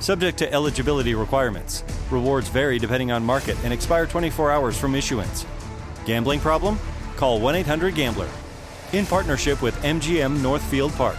Subject to eligibility requirements. Rewards vary depending on market and expire 24 hours from issuance. Gambling problem? Call 1 800 Gambler. In partnership with MGM Northfield Park.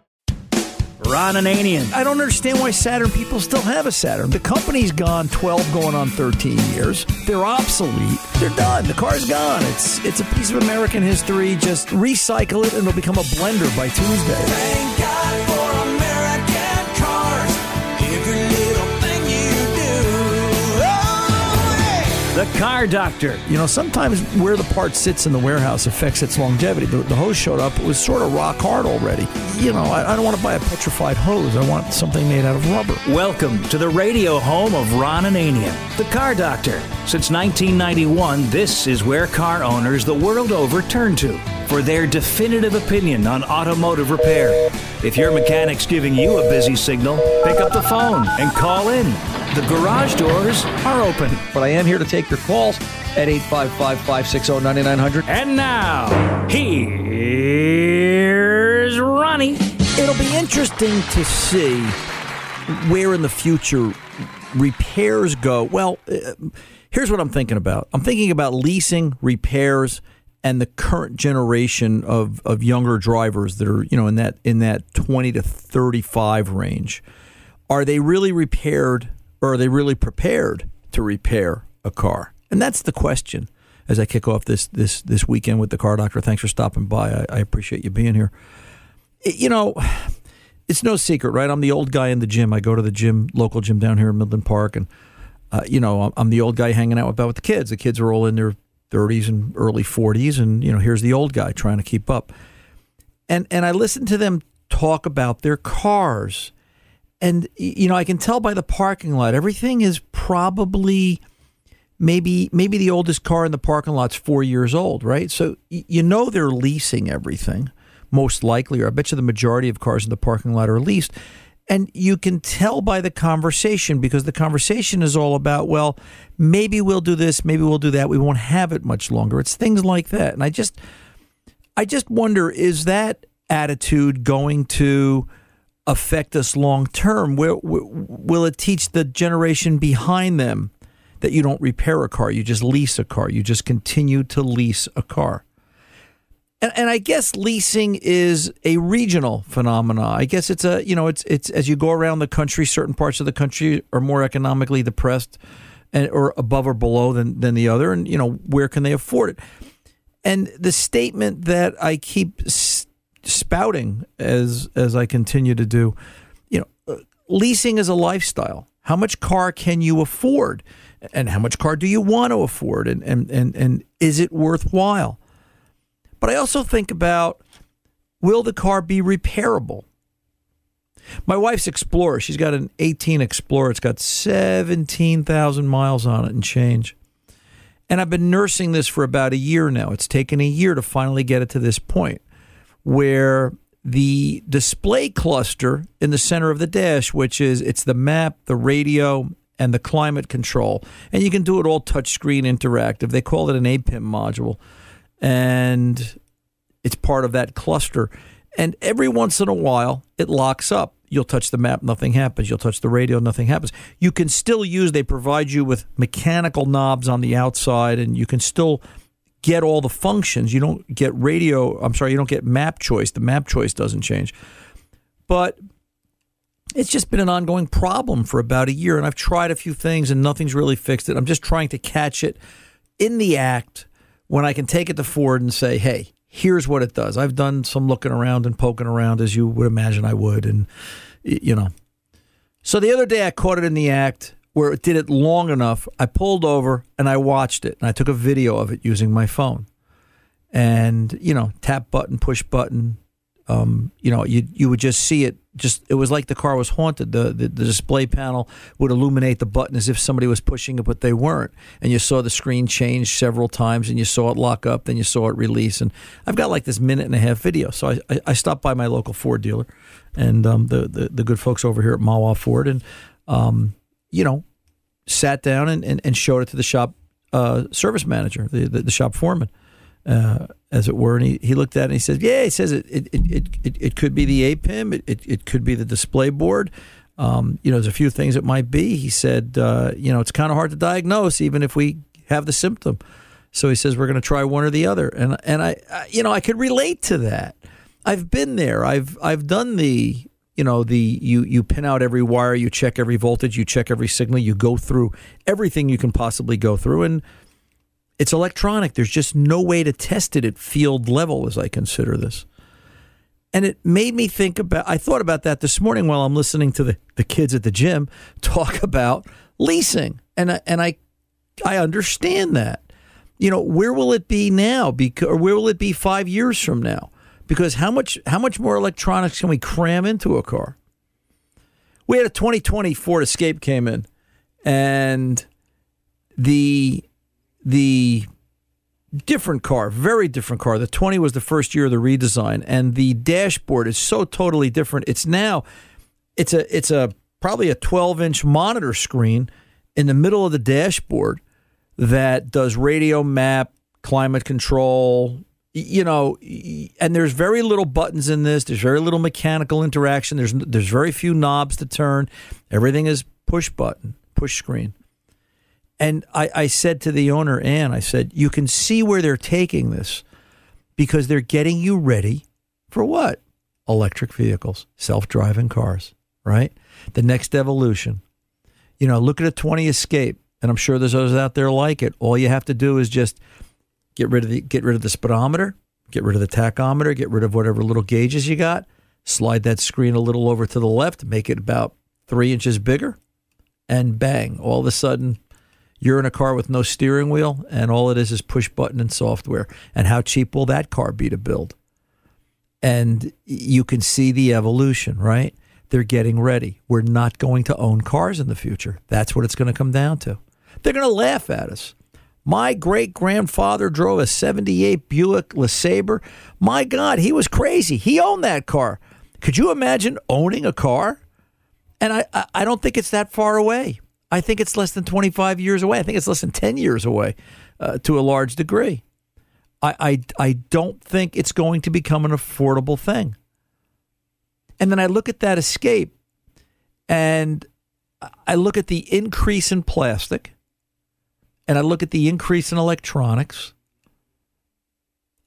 Ron and Ananian. I don't understand why Saturn people still have a Saturn. The company's gone 12 going on 13 years. They're obsolete. They're done. The car's gone. It's it's a piece of American history. Just recycle it and it'll become a blender by Tuesday. The car doctor. You know, sometimes where the part sits in the warehouse affects its longevity. The, the hose showed up, it was sort of rock hard already. You know, I, I don't want to buy a petrified hose. I want something made out of rubber. Welcome to the radio home of Ron Ananian, the car doctor. Since 1991, this is where car owners the world over turn to for their definitive opinion on automotive repair. If your mechanic's giving you a busy signal, pick up the phone and call in. The garage doors are open. But I am here to take your calls at 855 560 9900. And now, here's Ronnie. It'll be interesting to see where in the future repairs go. Well, uh, here's what I'm thinking about I'm thinking about leasing, repairs, and the current generation of, of younger drivers that are, you know, in that in that 20 to 35 range. Are they really repaired or are they really prepared to repair a car? And that's the question as I kick off this this this weekend with the car doctor. Thanks for stopping by. I, I appreciate you being here. It- you know, it's no secret, right? I'm the old guy in the gym. I go to the gym, local gym down here in Midland Park, and uh, you know, I'm- the old guy hanging out with, with the kids. The kids are all in their 30s and early 40s, and you know, here's the old guy trying to keep up. And and I listen to them talk about their cars, and you know, I can tell by the parking lot, everything is probably maybe maybe the oldest car in the parking lot's four years old, right? So you know they're leasing everything, most likely, or I bet you the majority of cars in the parking lot are leased. And you can tell by the conversation because the conversation is all about, well, maybe we'll do this, maybe we'll do that. We won't have it much longer. It's things like that. And I just I just wonder is that attitude going to affect us long term? Will, will it teach the generation behind them that you don't repair a car, you just lease a car, you just continue to lease a car? and, and I guess leasing is a regional phenomena. I guess it's a you know it's it's as you go around the country, certain parts of the country are more economically depressed, and or above or below than than the other, and you know where can they afford it? And the statement that I keep spouting as as I continue to do, you know, uh, leasing is a lifestyle. How much car can you afford, and how much car do you want to afford, and and and, and is it worthwhile? But I also think about will the car be repairable? My wife's Explorer, she's got an 18 Explorer. It's got 17,000 miles on it and change. And I've been nursing this for about a year now. It's taken a year to finally get it to this point where the display cluster in the center of the dash, which is it's the map, the radio, and the climate control, and you can do it all touchscreen interactive. They call it an APIM module and it's part of that cluster. And every once in a while, it locks up. You'll touch the map, nothing happens. You'll touch the radio, nothing happens. You can still use, they provide you with mechanical knobs on the outside, and you can still get all the functions. You don't get radio, I'm sorry, you don't get map choice. The map choice doesn't change. But it's just been an ongoing problem for about a year, and I've tried a few things, and nothing's really fixed it. I'm just trying to catch it in the act when I can take it to Ford and say, hey, here's what it does. I've done some looking around and poking around as you would imagine I would. And, you know. So the other day I caught it in the act where it did it long enough. I pulled over and I watched it and I took a video of it using my phone. And, you know, tap button, push button. Um, you know, you you would just see it just it was like the car was haunted. The, the the display panel would illuminate the button as if somebody was pushing it, but they weren't. And you saw the screen change several times, and you saw it lock up, then you saw it release. And I've got like this minute and a half video. So I I, I stopped by my local Ford dealer, and um, the, the the good folks over here at Mahwah Ford, and um, you know, sat down and, and, and showed it to the shop uh, service manager, the, the the shop foreman uh, as it were. And he, he looked at it and he said, Yeah, he says it it, it, it, it could be the APIM, it, it, it could be the display board. Um, you know, there's a few things it might be. He said, uh, You know, it's kind of hard to diagnose even if we have the symptom. So he says, We're going to try one or the other. And, and I, I, you know, I could relate to that. I've been there. I've, I've done the, you know the you you pin out every wire you check every voltage you check every signal you go through everything you can possibly go through and it's electronic. There's just no way to test it at field level as I consider this. And it made me think about, I thought about that this morning while I'm listening to the, the kids at the gym talk about leasing. And I, and I, I understand that. You know, where will it be now? Because, where will it be five years from now? Because how much, how much more electronics can we cram into a car? We had a 2020 Ford Escape came in and the the different car, very different car. The 20 was the first year of the redesign, and the dashboard is so totally different. It's now it's a it's a probably a 12 inch monitor screen in the middle of the dashboard that does radio map, climate control. You know, and there's very little buttons in this. There's very little mechanical interaction. There's there's very few knobs to turn. Everything is push button, push screen. And I, I said to the owner, Ann, I said, you can see where they're taking this because they're getting you ready for what? Electric vehicles, self driving cars, right? The next evolution. You know, look at a 20 Escape, and I'm sure there's others out there like it. All you have to do is just get rid of the get rid of the speedometer, get rid of the tachometer, get rid of whatever little gauges you got, slide that screen a little over to the left, make it about three inches bigger, and bang, all of a sudden you're in a car with no steering wheel, and all it is is push button and software. And how cheap will that car be to build? And you can see the evolution, right? They're getting ready. We're not going to own cars in the future. That's what it's going to come down to. They're going to laugh at us. My great grandfather drove a 78 Buick LeSabre. My God, he was crazy. He owned that car. Could you imagine owning a car? And I, I don't think it's that far away. I think it's less than 25 years away. I think it's less than 10 years away uh, to a large degree. I, I, I don't think it's going to become an affordable thing. And then I look at that escape and I look at the increase in plastic and I look at the increase in electronics.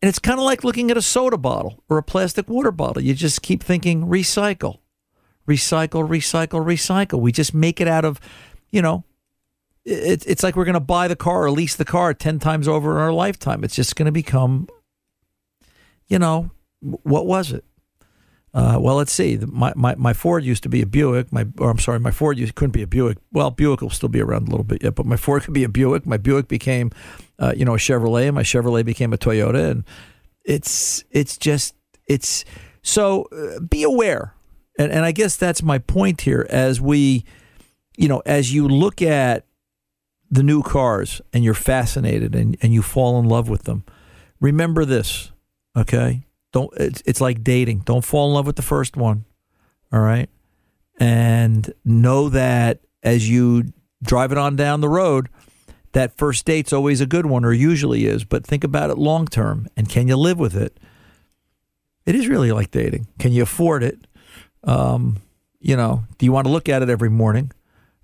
And it's kind of like looking at a soda bottle or a plastic water bottle. You just keep thinking recycle, recycle, recycle, recycle. We just make it out of, you know, it, it's like we're going to buy the car or lease the car 10 times over in our lifetime. It's just going to become, you know, what was it? Uh, well, let's see. My, my, my Ford used to be a Buick. My or I'm sorry, my Ford used, couldn't be a Buick. Well, Buick will still be around a little bit yet, but my Ford could be a Buick. My Buick became, uh, you know, a Chevrolet. My Chevrolet became a Toyota, and it's it's just it's so uh, be aware, and and I guess that's my point here. As we, you know, as you look at the new cars and you're fascinated and and you fall in love with them, remember this, okay? Don't it's, it's like dating. Don't fall in love with the first one. All right? And know that as you drive it on down the road, that first date's always a good one or usually is, but think about it long term and can you live with it? It is really like dating. Can you afford it? Um, you know, do you want to look at it every morning?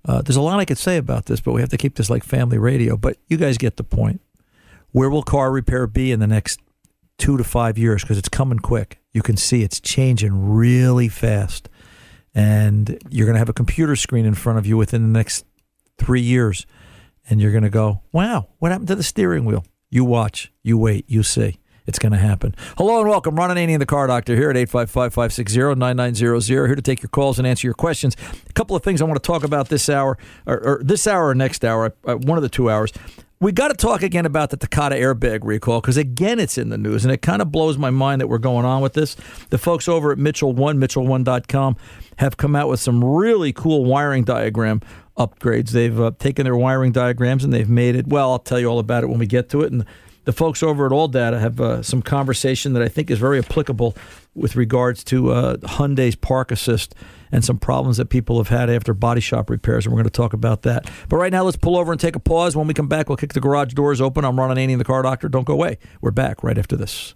Uh, there's a lot I could say about this, but we have to keep this like family radio. But you guys get the point. Where will car repair be in the next two to five years because it's coming quick. You can see it's changing really fast. And you're going to have a computer screen in front of you within the next three years. And you're going to go, wow, what happened to the steering wheel? You watch, you wait, you see. It's going to happen. Hello and welcome. Ron Ananian, the car doctor, here at 855 560 9900. Here to take your calls and answer your questions. A couple of things I want to talk about this hour, or, or this hour or next hour, uh, one of the two hours we got to talk again about the Takata airbag recall because again it's in the news and it kind of blows my mind that we're going on with this. The folks over at Mitchell One, Mitchell1.com, have come out with some really cool wiring diagram upgrades. They've uh, taken their wiring diagrams and they've made it. Well, I'll tell you all about it when we get to it. And the folks over at ALLDATA have uh, some conversation that I think is very applicable with regards to uh, Hyundai's Park Assist and some problems that people have had after body shop repairs, and we're going to talk about that. But right now, let's pull over and take a pause. When we come back, we'll kick the garage doors open. I'm Ron Ananian, the car doctor. Don't go away. We're back right after this.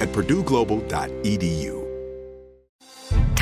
at purdueglobal.edu.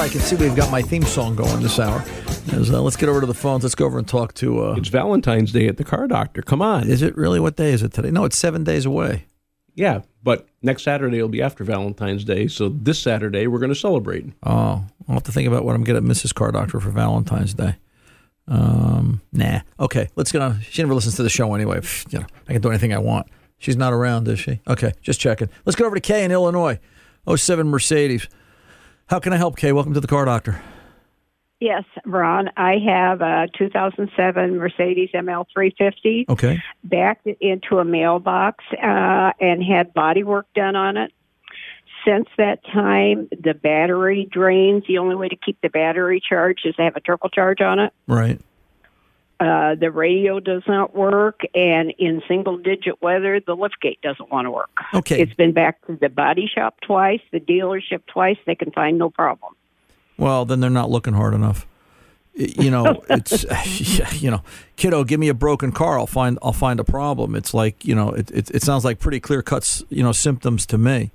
I can see we've got my theme song going this hour. As, uh, let's get over to the phones. Let's go over and talk to. Uh, It's Valentine's Day at the car doctor. Come on. is it really? What day is it today? No, it's seven days away. Yeah, but next Saturday will be after Valentine's Day, so this Saturday we're going to celebrate. Oh, I'll have to think about what I'm going getting Mrs. Car Doctor for Valentine's Day. Um, nah. Okay, let's get on. She never listens to the show anyway. Pff, You know, I can do anything I want. She's not around, is she? Okay, just checking. Let's go over to Kay in Illinois. 07 Mercedes. How can I help, Kay? Welcome to the Car Doctor. Yes, Ron. I have a 2007 Mercedes ML350 Okay. backed it into a mailbox uh, and had body work done on it. Since that time, the battery drains. The only way to keep the battery charged is to have a trickle charge on it. Right. Uh, the radio does not work, and in single digit weather, the liftgate doesn't want to work. Okay. It's been back to the body shop twice, the dealership twice. They can find no problem. Well, then they're not looking hard enough. You know, it's you know, kiddo, give me a broken car, I'll find I'll find a problem. It's like you know, it it, it sounds like pretty clear cuts you know symptoms to me.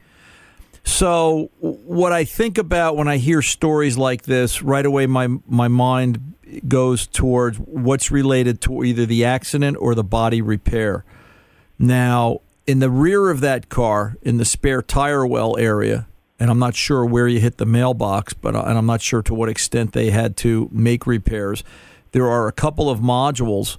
So what I think about when I hear stories like this, right away my my mind goes towards what's related to either the accident or the body repair. Now, in the rear of that car, in the spare tire well area, and I'm not sure where you hit the mailbox, but uh, and I'm not sure to what extent they had to make repairs. There are a couple of modules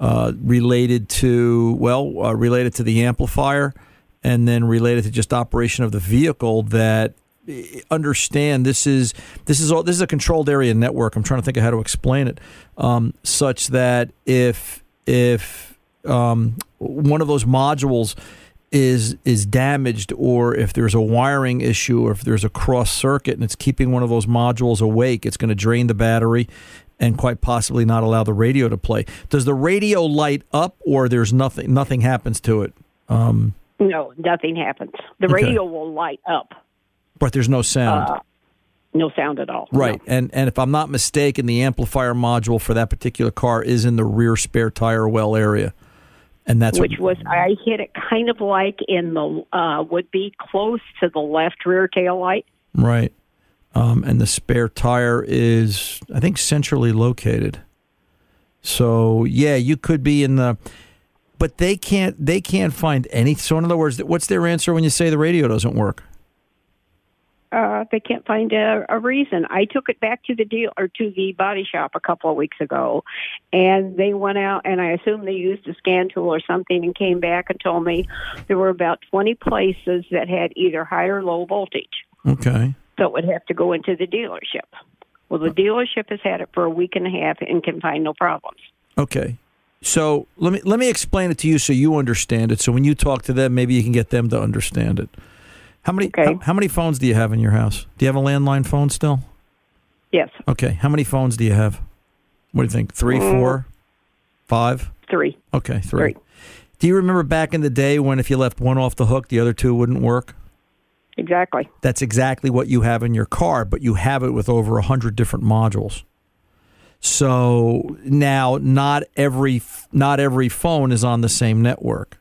uh, related to well, uh, related to the amplifier, and then related to just operation of the vehicle that eh, understand this is this is all this is a controlled area network. I'm trying to think of how to explain it, um, such that if if um, one of those modules is is damaged or if there's a wiring issue or if there's a cross circuit and it's keeping one of those modules awake it's going to drain the battery and quite possibly not allow the radio to play does the radio light up or there's nothing nothing happens to it um, No, nothing happens. The Okay. radio will light up. but there's no sound Uh, no sound at all. right and and if i'm not mistaken the amplifier module for that particular car is in the rear spare tire well area and that's Which what, was I hit it kind of like in the uh, would be close to the left rear tail light. Right. Um, and the spare tire is, I think, centrally located. So yeah, you could be in the, but they can't. They can't find any. So in other words, what's their answer when you say the radio doesn't work? Uh, they can't find a, a reason. I took it back to the deal or to the body shop a couple of weeks ago, and they went out and I assume they used a scan tool or something and came back and told me there were about twenty places that had either high or low voltage. Okay. So it would have to go into the dealership. Well, the dealership has had it for a week and a half and can find no problems. Okay. So let me let me explain it to you so you understand it. So when you talk to them, maybe you can get them to understand it. How many how, how many phones do you have in your house? Do you have a landline phone still? Yes. Okay. How many phones do you have? What do you think? Three, Mm. four, five? Three. Okay, three. Do you remember back in the day when if you left one off the hook, the other two wouldn't work? Exactly. That's exactly what you have in your car, but you have it with over a hundred different modules. So now, not every not every phone is on the same network.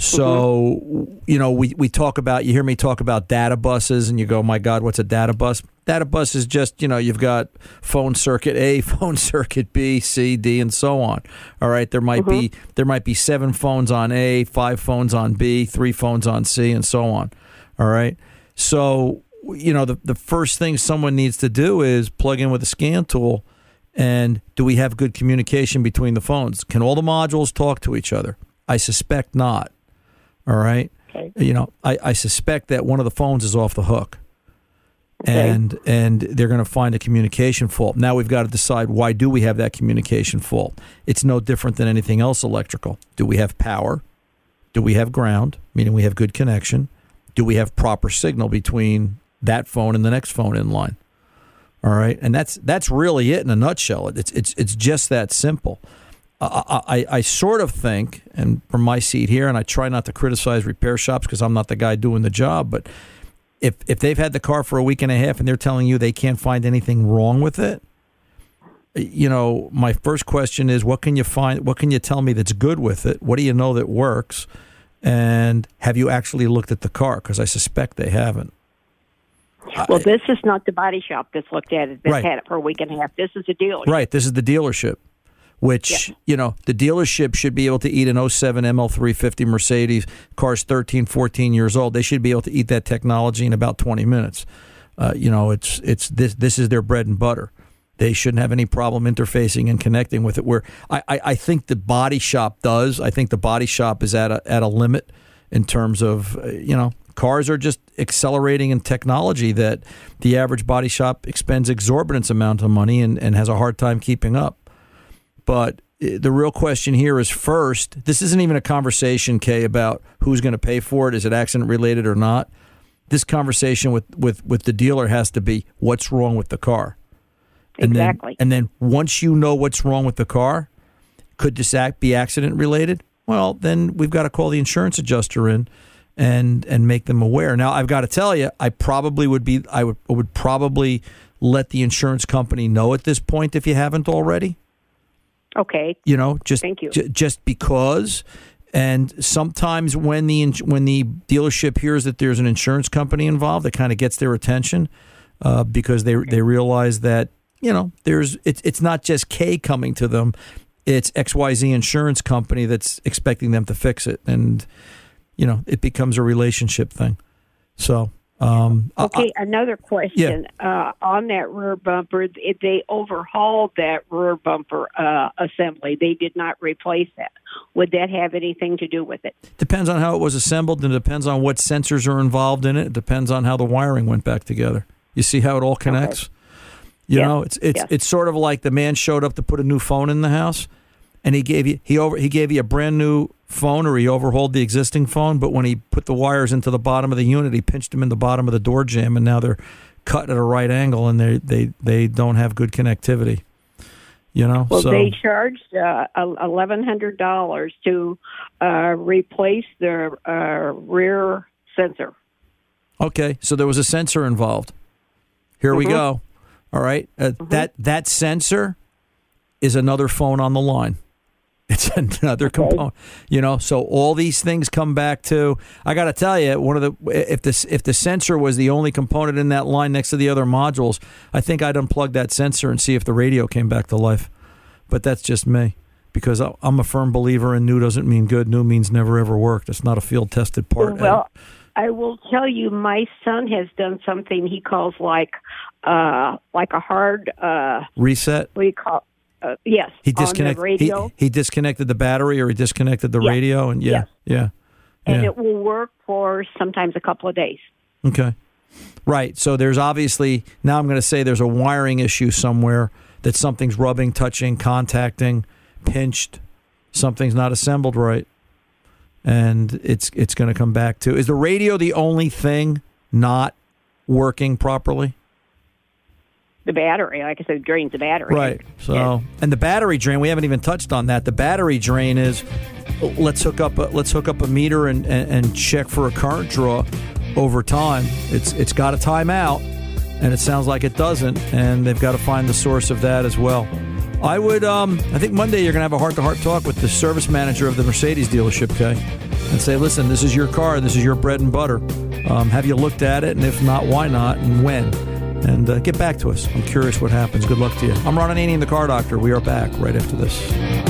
So you know, we, we talk about you hear me talk about data buses, and you go, "My God, what's a data bus?" Data bus is just you know you've got phone circuit A, phone circuit B, C, D, and so on. All right, there might be mm-hmm. there might be seven phones on A, five phones on B, three phones on C, and so on. All right, so you know the the first thing someone needs to do is plug in with a scan tool, and do we have good communication between the phones? Can all the modules talk to each other? I suspect not. All right. You know, I, I suspect that one of the phones is off the hook. And and they're going to find a communication fault. Now we've got to decide why do we have that communication fault? It's no different than anything else electrical. Do we have power? Do we have ground, meaning we have good connection? Do we have proper signal between that phone and the next phone in line? All right, and that's that's really it in a nutshell. It's it's it's just that simple. I, I, I sort of think, and from my seat here, and I try not to criticize repair shops because I'm not the guy doing the job, but if if they've had the car for a week and a half and they're telling you they can't find anything wrong with it, you know, my first question is, what can you find? What can you tell me that's good with it? What do you know that works? And have you actually looked at the car? Because I suspect they haven't. Well, this is not the body shop that's looked at it. That's Right. had it for a week and a half. This is a dealer. Right. This is the dealership, which, you know, the dealership should be able to eat an 07 ML350 Mercedes, car's 13, 14 years old. They should be able to eat that technology in about 20 minutes. Uh, you know, it's it's this this is their bread and butter. They shouldn't have any problem interfacing and connecting with it. Where I, I, I think the body shop does. I think the body shop is at a at a limit in terms of uh, you know cars are just accelerating in technology that the average body shop expends exorbitant amount of money and, and has a hard time keeping up. But uh, the real question here is first, this isn't even a conversation, Kay, about who's going to pay for it. Is it accident related or not? This conversation with, with, with the dealer has to be what's wrong with the car. And Exactly. Then, and then once you know what's wrong with the car, could this act be accident related? Well, then we've got to call the insurance adjuster in and and make them aware. Now, I've got to tell you, I probably would be I would I would probably let the insurance company know at this point if you haven't already. Okay. You know, just Thank you. ju- just because. And sometimes when the when the dealership hears that there's an insurance company involved, it kind of gets their attention uh, because they they realize that you know there's it's it's not just Kay coming to them, it's X Y Z insurance company that's expecting them to fix it, and you know it becomes a relationship thing. So um, I- Okay, another question. Uh, on that rear bumper, they overhauled that rear bumper uh, assembly. They did not replace that. Would that have anything to do with it? depends on how it was assembled, and it depends on what sensors are involved in it. It depends on how the wiring went back together. You see how it all connects. You Yes, know, it's it's yes. it's sort of like the man showed up to put a new phone in the house, and he gave you he over he gave you a brand new phone, or he overhauled the existing phone. But when he put the wires into the bottom of the unit, he pinched them in the bottom of the door jamb, and now they're cut at a right angle, and they they they don't have good connectivity. You know, Well, so they charged uh, eleven hundred dollars to uh, replace their uh, rear sensor. Okay, so there was a sensor involved. Here we Mhm. go. All right, uh, that that sensor is another phone on the line. It's another component, you know. So all these things come back to. I got to tell you, one of the if this if the sensor was the only component in that line next to the other modules, I think I'd unplug that sensor and see if the radio came back to life. But that's just me, because I'm a firm believer in new doesn't mean good. New means never ever worked. It's not a field tested part. Well, I will tell you, my son has done something he calls like uh, like a hard uh, reset. what do you call? Uh, yes, He disconnected. He, he disconnected the battery, or he disconnected the Yes. radio, and yeah, yeah, and yeah. it will work for sometimes a couple of days. Okay, right. So there's obviously now I'm going to say there's a wiring issue somewhere that something's rubbing, touching, contacting, pinched. Something's not assembled right, and it's it's going to come back to. Is the radio the only thing not working properly? The battery, like I said, drains the battery. Right. So, and the battery drain, we haven't even touched on that. The battery drain is let's hook up a, let's hook up a meter and, and, and check for a current draw over time. It's it's got a timeout, and it sounds like it doesn't, and they've got to find the source of that as well. I would, um, I think Monday you're going to have a heart to heart talk with the service manager of the Mercedes dealership, Kay, and say, listen, this is your car, this is your bread and butter. Um, have you looked at it? And if not, why not? And when? And uh, get back to us. I'm curious what happens. Good luck to you. I'm Ron Ananian, the car doctor. We are back right after this.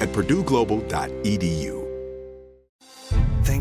at purdueglobal.edu.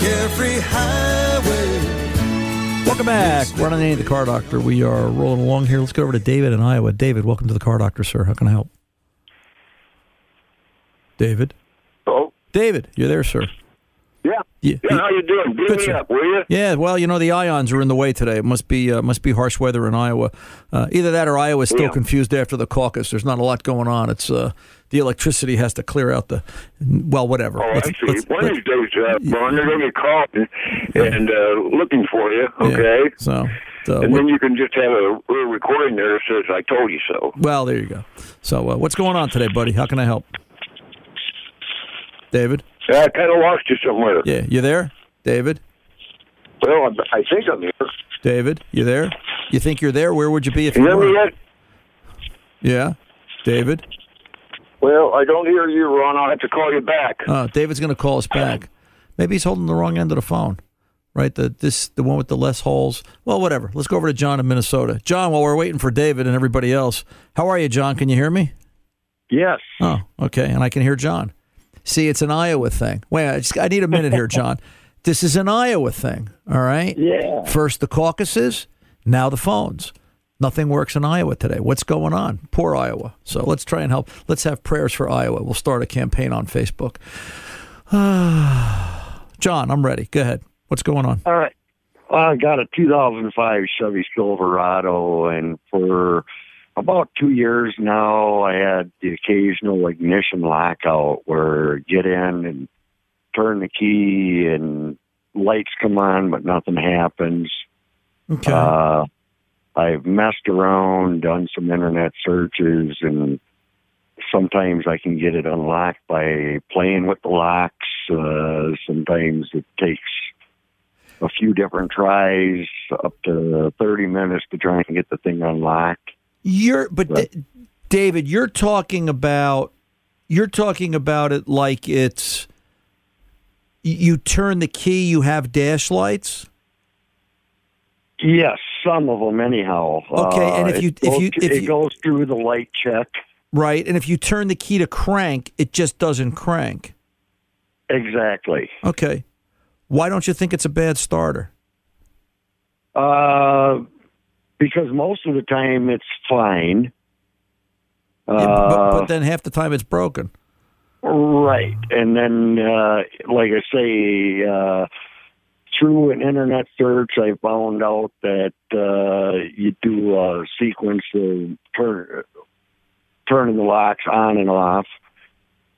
Carefree Highway. Welcome back. We're on the the car doctor. We are rolling along here. Let's go over to David in Iowa. David, welcome to the car doctor, sir. How can I help? David? Hello? David, you're there, sir. Yeah. Yeah. Yeah, how you doing? Beat Good, me sir. up, will you? Yeah, well, you know the ions are in the way today. It must be uh, must be harsh weather in Iowa. Uh, either that or Iowa's still Yeah. confused after the caucus. There's not a lot going on. It's uh, the electricity has to clear out the well, whatever. Oh, Let's- actually, let's- one of these days, uh, Ron, they're going to be calling and uh, looking for you, okay? So, so and what- then you can just have a little recording there that says, I told you so. well, there you go. So, uh, what's going on today, buddy? How can I help? David? Yeah, I kind of lost you somewhere. Yeah, you there, David? Well, I'm- I think I'm here. David, you there? You think you're there? Where would you be if You you were? yet? Yeah, David. Well, I don't hear you, Ron. I'll have to call you back. Uh, David's going to call us back. Maybe he's holding the wrong end of the phone, right? The this the one with the less holes. Well, whatever. Let's go over to John in Minnesota. John, while we're waiting for David and everybody else, how are you, John? Can you hear me? Yes. Oh, okay. And I can hear John. See, it's an Iowa thing. Wait, I, just, I need a minute here, John. This is an Iowa thing. All right. Yeah. First the caucuses, now the phones. Nothing works in Iowa today. What's going on? Poor Iowa. So let's try and help. Let's have prayers for Iowa. We'll start a campaign on Facebook. John, I'm ready. Go ahead. What's going on? All right. Well, I got a 2005 Chevy Silverado, and for about two years now, I had the occasional ignition lockout where get in and turn the key and lights come on, but nothing happens. Okay. Uh, I've messed around, done some internet searches, and sometimes I can get it unlocked by playing with the locks. Uh, sometimes it takes a few different tries, up to 30 minutes to try and get the thing unlocked. You're but Da- David, you're talking about you're talking about it like it's you turn the key, you have dash lights. Yes, some of them, anyhow. Okay, and Uh, if you- it if you- if it you- goes through the light check. Right, and if you turn the key to crank, it just doesn't crank. Exactly. Okay. Why don't you think it's a bad starter? Uh, because most of the time it's fine. Uh, Yeah, but, but then half the time it's broken. Right. And then, uh, like I say, uh, through an internet search, I found out that uh, you do a sequence of turn, turning the locks on and off.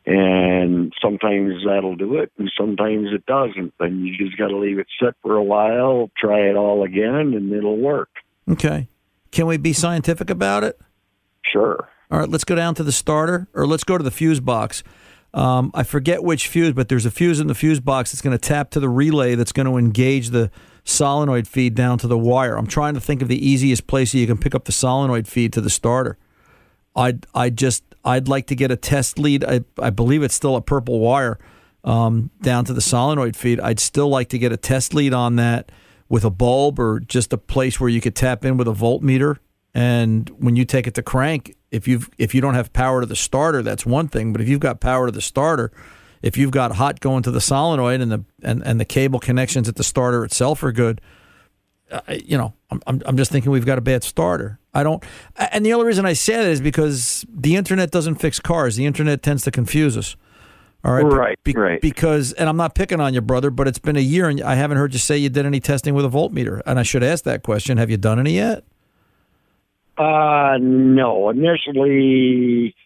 And sometimes that'll do it, and sometimes it doesn't. And you just got to leave it set for a while, try it all again, and it'll work. Okay. Can we be scientific about it? Sure. All right, let's go down to the starter, or let's go to the fuse box. Um, I forget which fuse, but there's a fuse in the fuse box that's going to tap to the relay that's going to engage the solenoid feed down to the wire. I'm trying to think of the easiest place that you can pick up the solenoid feed to the starter. I'd I just I'd like to get a test lead. I, I believe it's still a purple wire um, down to the solenoid feed. I'd still like to get a test lead on that with a bulb or just a place where you could tap in with a voltmeter. And when you take it to crank, if you've if you don't have power to the starter, that's one thing. But if you've got power to the starter, if you've got hot going to the solenoid and the and, and the cable connections at the starter itself are good, you know, I'm, I'm I'm just thinking we've got a bad starter. I don't, and the only reason I say that is because the internet doesn't fix cars. The internet tends to confuse us. All right, Right, Be- right. Because, and I'm not picking on you, brother, but it's been a year, and I haven't heard you say you did any testing with a voltmeter. And I should ask that question: Have you done any yet? Uh, no. Initially,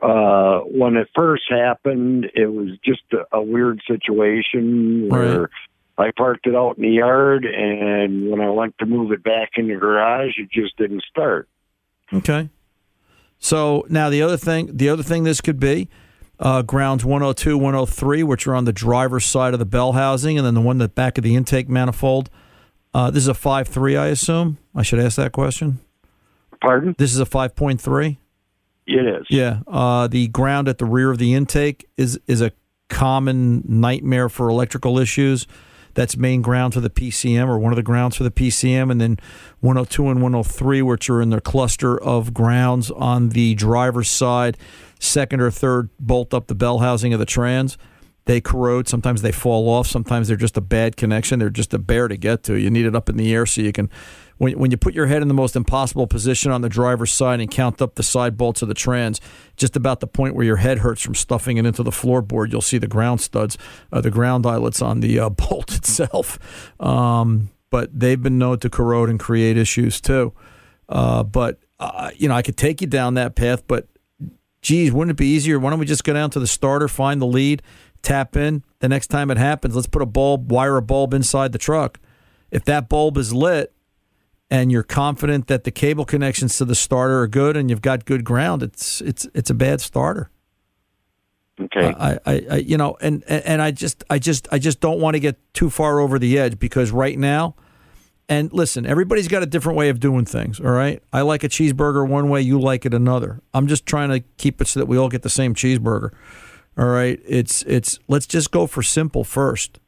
uh, when it first happened, it was just a, a weird situation where I parked it out in the yard, and when I went to move it back in the garage, it just didn't start. Okay. So now the other thing, the other thing this could be uh, grounds 102, 103, which are on the driver's side of the bell housing, and then the one that back of the intake manifold. Uh, this is a five three, I assume. I should ask that question. Pardon? This is a five point three. It is. Yeah. Uh, the ground at the rear of the intake is is a common nightmare for electrical issues. That's main ground for the PCM or one of the grounds for the PCM, and then 102 and 103, which are in the cluster of grounds on the driver's side, second or third bolt up the bell housing of the trans. They corrode. Sometimes they fall off. Sometimes they're just a bad connection. They're just a bear to get to. You need it up in the air so you can when, when you put your head in the most impossible position on the driver's side and count up the side bolts of the trans, just about the point where your head hurts from stuffing it into the floorboard, you'll see the ground studs, uh, the ground eyelets on the uh, bolt itself. Um, but they've been known to corrode and create issues too. Uh, but uh, you know, I could take you down that path, but geez, wouldn't it be easier? Why don't we just go down to the starter, find the lead, tap in? The next time it happens, let's put a bulb, wire a bulb inside the truck. If that bulb is lit, and you're confident that the cable connections to the starter are good and you've got good ground, it's it's it's a bad starter. Okay. I, I, I you know, and and I just I just I just don't want to get too far over the edge because right now, and listen, everybody's got a different way of doing things. All right, I like a cheeseburger one way, you like it another. I'm just trying to keep it so that we all get the same cheeseburger. All right, it's it's let's just go for simple first.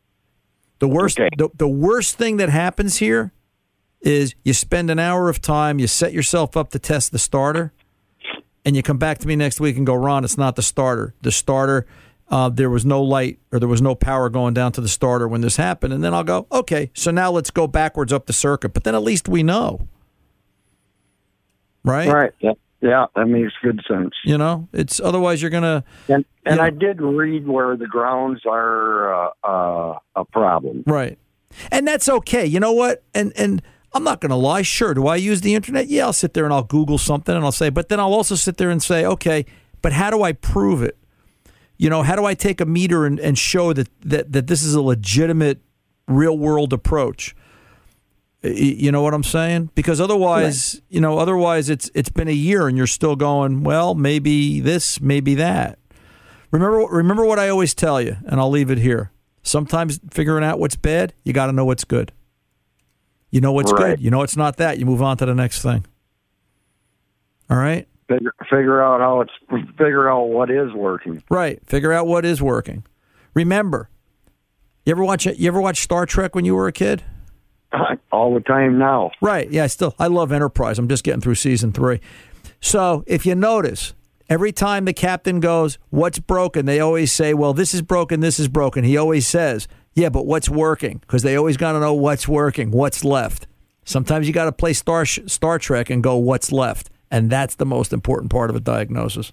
The worst the, the worst thing that happens here is you spend an hour of time, you set yourself up to test the starter, and you come back to me next week and go, Ron, it's not the starter. The starter, uh, there was no light or there was no power going down to the starter when this happened. And then I'll go, okay, so now let's go backwards up the circuit. But then at least we know. Right? Right. Yeah. Yeah, that makes good sense. You know, it's otherwise you're going to. And and I did read where the grounds are uh, uh, a problem. Right. And that's okay. You know what? And and I'm not going to lie. Sure, do I use the internet? Yeah, I'll sit there and I'll Google something and I'll say, but then I'll also sit there and say, okay, but how do I prove it? You know, how do I take a meter and, and show that, that that this is a legitimate, real world approach? You know what I'm saying? Because otherwise, you know, otherwise it's it's been a year and you're still going, well, maybe this, maybe that. Remember remember what I always tell you, and I'll leave it here. Sometimes figuring out what's bad, you got to know what's good. You know what's Right. good. You know it's not that. You move on to the next thing. All right? Figure, figure out how it's figure out what is working. Right. Figure out what is working. Remember, you ever watch you ever watch Star Trek when you were a kid? all the time now. Right. Yeah, still. I love Enterprise. I'm just getting through season three. So if you notice, every time the captain goes, What's broken? They always say, Well, this is broken, this is broken. He always says, Yeah, but what's working? Because they always got to know what's working, what's left. Sometimes you got to play Star, Star Trek and go, What's left? And that's the most important part of a diagnosis.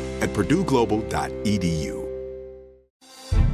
at purdueglobal.edu.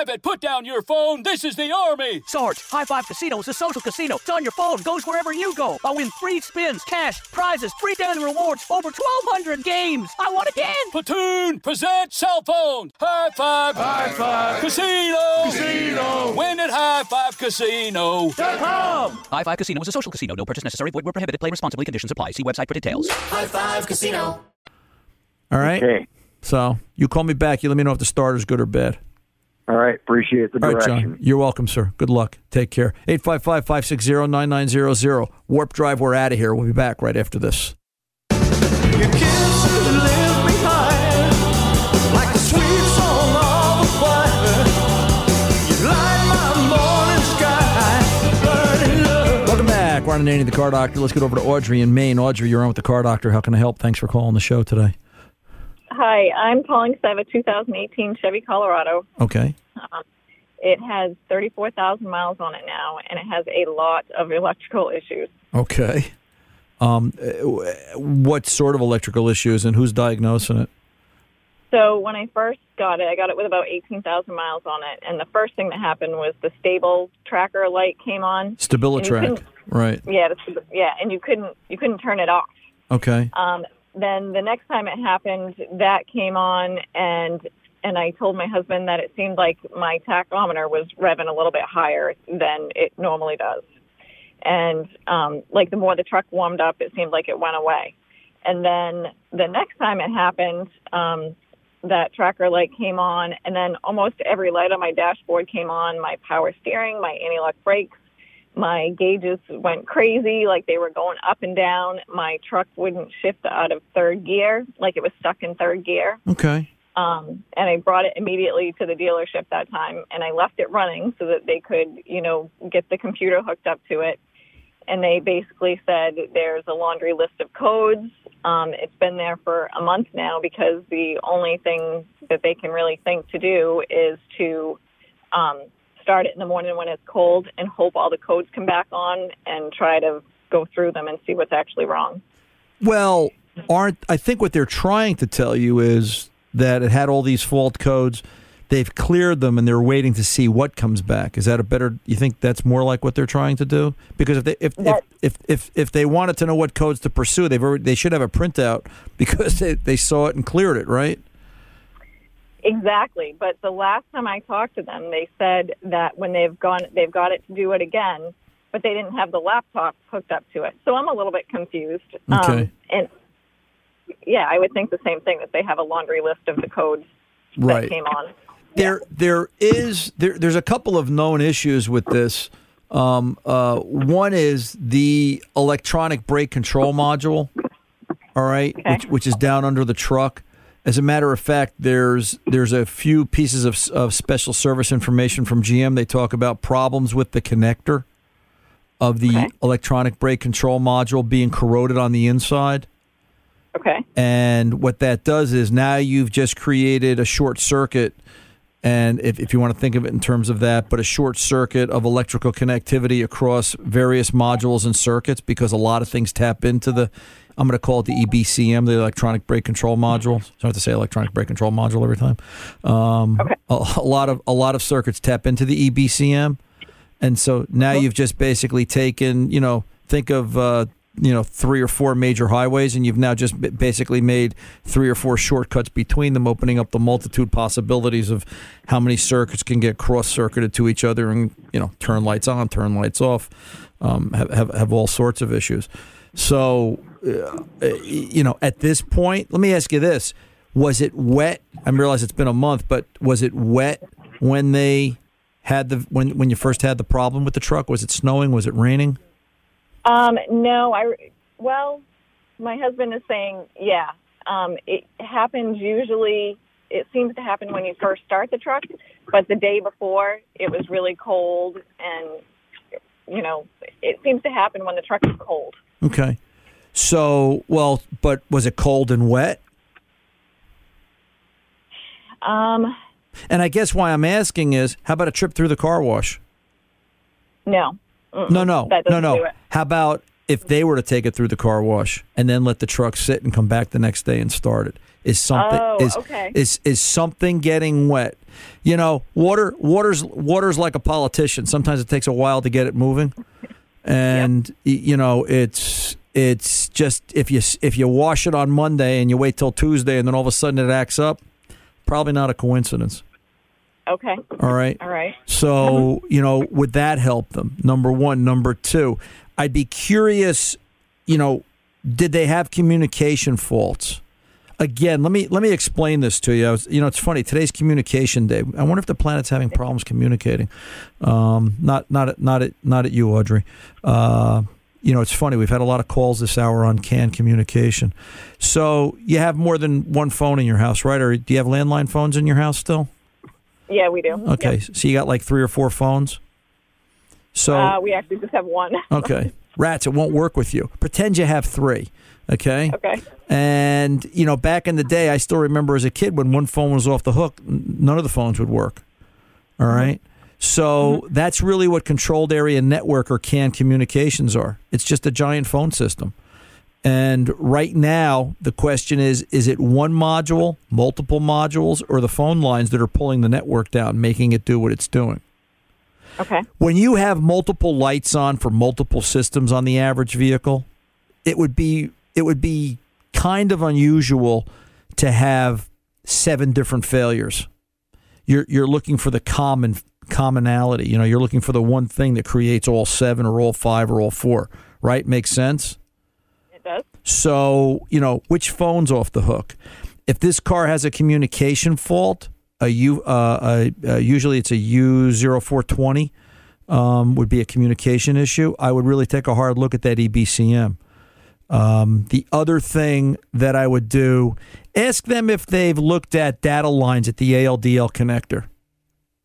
Private, put down your phone. This is the Army. Sarge, High Five Casino is a social casino. It's on your phone, goes wherever you go. I win free spins, cash, prizes, free daily rewards, over 1,200 games. I won again. Platoon, present cell phone. High Five. High Five. Casino. Casino. Win at highfivecasino.com. High Five Casino is a social casino. No purchase necessary. Void where prohibited. Play responsibly. Conditions apply. See website for details. High Five Casino. All right. Okay. So you call me back. You let me know if the starter's good or bad. All right. Appreciate the All right, direction. John. You're welcome, sir. Good luck. Take care. 855 560 9900. Warp Drive, we're out of here. We'll be back right after this. Like a sweet song of a fire. You light my morning sky. Burning love. Welcome back. Ron Ananian, the car doctor. Let's get over to Audrey in Maine. Audrey, you're on with the car doctor. How can I help? Thanks for calling the show today. Hi, I'm calling because I have a 2018 Chevy Colorado. Okay. Um, it has 34,000 miles on it now, and it has a lot of electrical issues. Okay. Um, uh, what sort of electrical issues and who's diagnosing it? So when I first got it, I got it with about 18,000 miles on it, and the first thing that happened was the stable tracker light came on. StabiliTrak. Right. Yeah, the, yeah, and you couldn't you couldn't turn it off. Okay. Um, then the next time it happened, that came on, and and I told my husband that it seemed like my tachometer was revving a little bit higher than it normally does, and um, like the more the truck warmed up, it seemed like it went away. And then the next time it happened, um, that tracker light came on, and then almost every light on my dashboard came on. My power steering, my anti-lock brakes, my gauges went crazy, like they were going up and down. My truck wouldn't shift out of third gear, like it was stuck in third gear. Okay. Um, and I brought it immediately to the dealership that time, and I left it running so that they could, you know, get the computer hooked up to it. And they basically said there's a laundry list of codes. Um, it's been there for a month now because the only thing that they can really think to do is to um, start it in the morning when it's cold and hope all the codes come back on and try to go through them and see what's actually wrong. Well, aren't I think what they're trying to tell you is that it had all these fault codes. They've cleared them and they're waiting to see what comes back. Is that a better? You think that's more like what they're trying to do? Because if they if if, if if if they wanted to know what codes to pursue, they've already, they should have a printout because they, they saw it and cleared it, right? Exactly. But the last time I talked to them, they said that when they've gone, they've got it to do it again, but they didn't have the laptop hooked up to it. So I'm a little bit confused. Okay. Um, and yeah, I would think the same thing that they have a laundry list of the codes Right. that came on. There, there is there. There's a couple of known issues with this. Um, uh, one is the electronic brake control module. All right, which, which is down under the truck. As a matter of fact, there's there's a few pieces of, of special service information from GM. They talk about problems with the connector of the electronic brake control module being corroded on the inside. Okay. And what that does is now you've just created a short circuit. And if, if you want to think of it in terms of that, but a short circuit of electrical connectivity across various modules and circuits because a lot of things tap into the, I'm going to call it the EBCM, the electronic brake control module. So I have to say electronic brake control module every time. Um, a, a lot of a lot of circuits tap into the EBCM, and so now you've just basically taken, you know, think of uh, you know three or four major highways, and you've now just b- basically made three or four shortcuts between them, opening up the multitude possibilities of how many circuits can get cross circuited to each other, and you know, turn lights on, turn lights off, um, have, have have all sorts of issues. So, you know, at this point, let me ask you this: Was it wet? I realize it's been a month, but was it wet when they had the when when you first had the problem with the truck? Was it snowing? Was it raining? Um, no, I well, my husband is saying, yeah. Um, it happens usually. It seems to happen when you first start the truck, but the day before it was really cold, and you know, it seems to happen when the truck is cold. Okay. So, well, but was it cold and wet? Um, And I guess why I'm asking is, how about a trip through the car wash? no. Mm-mm. No, no, no, no. How about if they were to take it through the car wash and then let the truck sit and come back the next day and start it? Is something Oh, is okay. is is something getting wet? You know, water water's water's like a politician. Sometimes it takes a while to get it moving, and y you know it's it's just if you if you wash it on Monday and you wait till Tuesday and then all of a sudden it acts up, probably not a coincidence. Okay. All right. All right. So, you know, would that help them? Number one. Number two, I'd be curious, you know, did they have communication faults? Again, let me let me explain this to you. Was, you know, it's funny. Today's communication day. I wonder if the planet's having problems communicating. Um, not not at, not at not at you, Audrey. Uh, you know, it's funny. We've had a lot of calls this hour on CAN communication. So you have more than one phone in your house, right? Or do you have landline phones in your house still? Yeah, we do. Okay, so you got like three or four phones. So uh, we actually just have one. okay, rats, it won't work with you. Pretend you have three. Okay. Okay. And you know, back in the day, I still remember as a kid when one phone was off the hook, none of the phones would work. All right. So mm-hmm. that's really what controlled area network or CAN communications are. It's just a giant phone system. And right now, the question is is it one module, multiple modules, or the phone lines that are pulling the network down, making it do what it's doing? Okay. When you have multiple lights on for multiple systems on the average vehicle, it would be it would be kind of unusual to have seven different failures. You're you're looking for the common commonality. You know, you're looking for the one thing that creates all seven or all five or all four. Right? Makes sense. It does. So, you know, which phone's off the hook? If this car has a communication fault, a U, uh, uh, uh, usually it's a communication issue. I would really take a hard look at that EBCM. Um, the other thing that I would do, ask them if they've looked at data lines at the ALDL connector.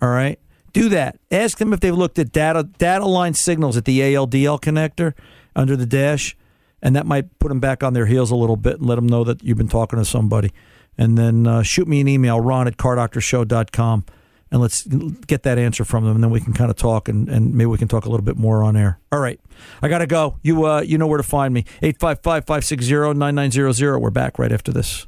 All right, do that. Ask them if they've looked at data data line signals at the ALDL connector under the dash, and that might put them back on their heels a little bit and let them know that you've been talking to somebody. And then uh, shoot me an email, ron at cardoctorshow.com, and let's get that answer from them, and then we can kind of talk, and, and maybe we can talk a little bit more on air. All right. I got to go. You, uh, you know where to find me. 855 560 9900. We're back right after this.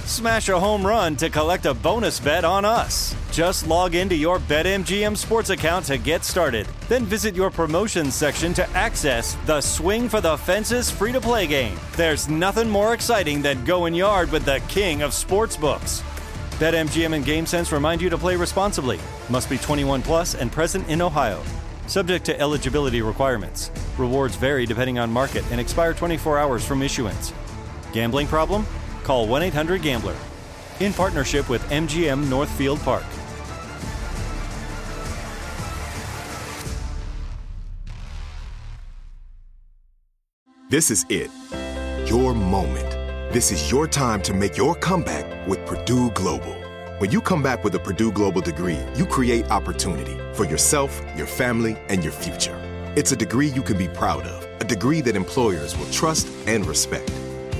Smash a home run to collect a bonus bet on us. Just log into your BetMGM sports account to get started. Then visit your promotions section to access the Swing for the Fences free to play game. There's nothing more exciting than going yard with the king of sportsbooks. BetMGM and GameSense remind you to play responsibly. Must be 21 plus and present in Ohio. Subject to eligibility requirements. Rewards vary depending on market and expire 24 hours from issuance. Gambling problem? Call 1 800 Gambler. In partnership with MGM Northfield Park. This is it. Your moment. This is your time to make your comeback with Purdue Global. When you come back with a Purdue Global degree, you create opportunity for yourself, your family, and your future. It's a degree you can be proud of, a degree that employers will trust and respect.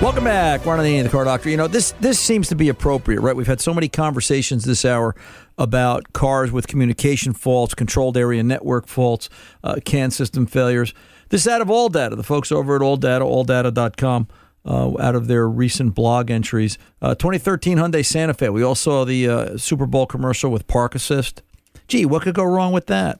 Welcome back, Ron and the the Car Doctor. You know this this seems to be appropriate, right? We've had so many conversations this hour about cars with communication faults, controlled area network faults, uh, CAN system failures. This out of ALLDATA, the folks over at All ALLDATA, alldata.com, uh, out of their recent blog entries. Uh, 2013 Hyundai Santa Fe. We all saw the uh, Super Bowl commercial with Park Assist. Gee, what could go wrong with that?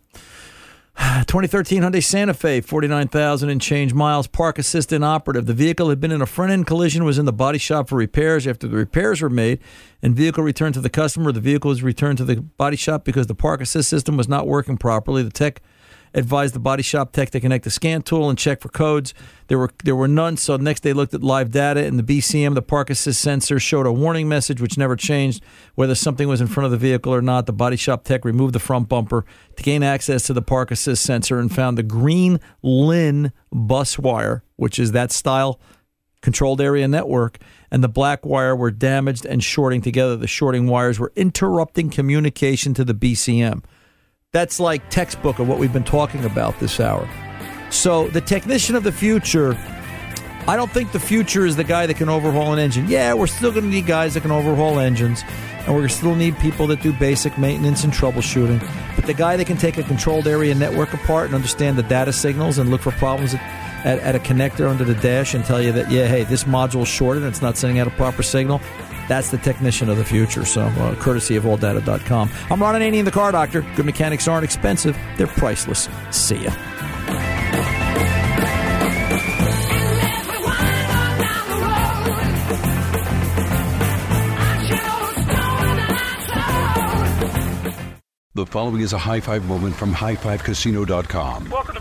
2013 Hyundai Santa Fe, 49,000 and change miles, park assist inoperative. The vehicle had been in a front end collision, was in the body shop for repairs. After the repairs were made and vehicle returned to the customer, the vehicle was returned to the body shop because the park assist system was not working properly. The tech advised the body shop tech to connect the scan tool and check for codes. There were there were none, so next they looked at live data and the BCM, the park assist sensor showed a warning message which never changed whether something was in front of the vehicle or not. The body shop tech removed the front bumper to gain access to the park assist sensor and found the green LIN bus wire, which is that style controlled area network, and the black wire were damaged and shorting together. The shorting wires were interrupting communication to the BCM. That's like textbook of what we've been talking about this hour. So the technician of the future I don't think the future is the guy that can overhaul an engine. Yeah, we're still going to need guys that can overhaul engines, and we're still need people that do basic maintenance and troubleshooting. But the guy that can take a controlled area network apart and understand the data signals and look for problems at, at, at a connector under the dash and tell you that, yeah, hey, this module's shorted and it's not sending out a proper signal. That's the technician of the future. So, uh, courtesy of alldata.com. I'm Ron Ananian, the car doctor. Good mechanics aren't expensive, they're priceless. See ya. The following is a high five moment from highfivecasino.com. Welcome to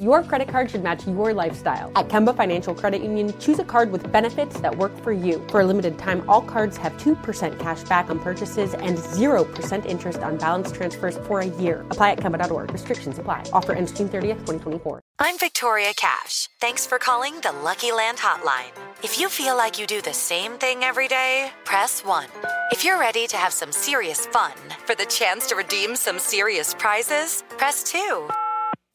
Your credit card should match your lifestyle. At Kemba Financial Credit Union, choose a card with benefits that work for you. For a limited time, all cards have 2% cash back on purchases and 0% interest on balance transfers for a year. Apply at Kemba.org. Restrictions apply. Offer ends June 30th, 2024. I'm Victoria Cash. Thanks for calling the LuckyLand Hotline. If you feel like you do the same thing every day, press 1. If you're ready to have some serious fun for the chance to redeem some serious prizes, press 2.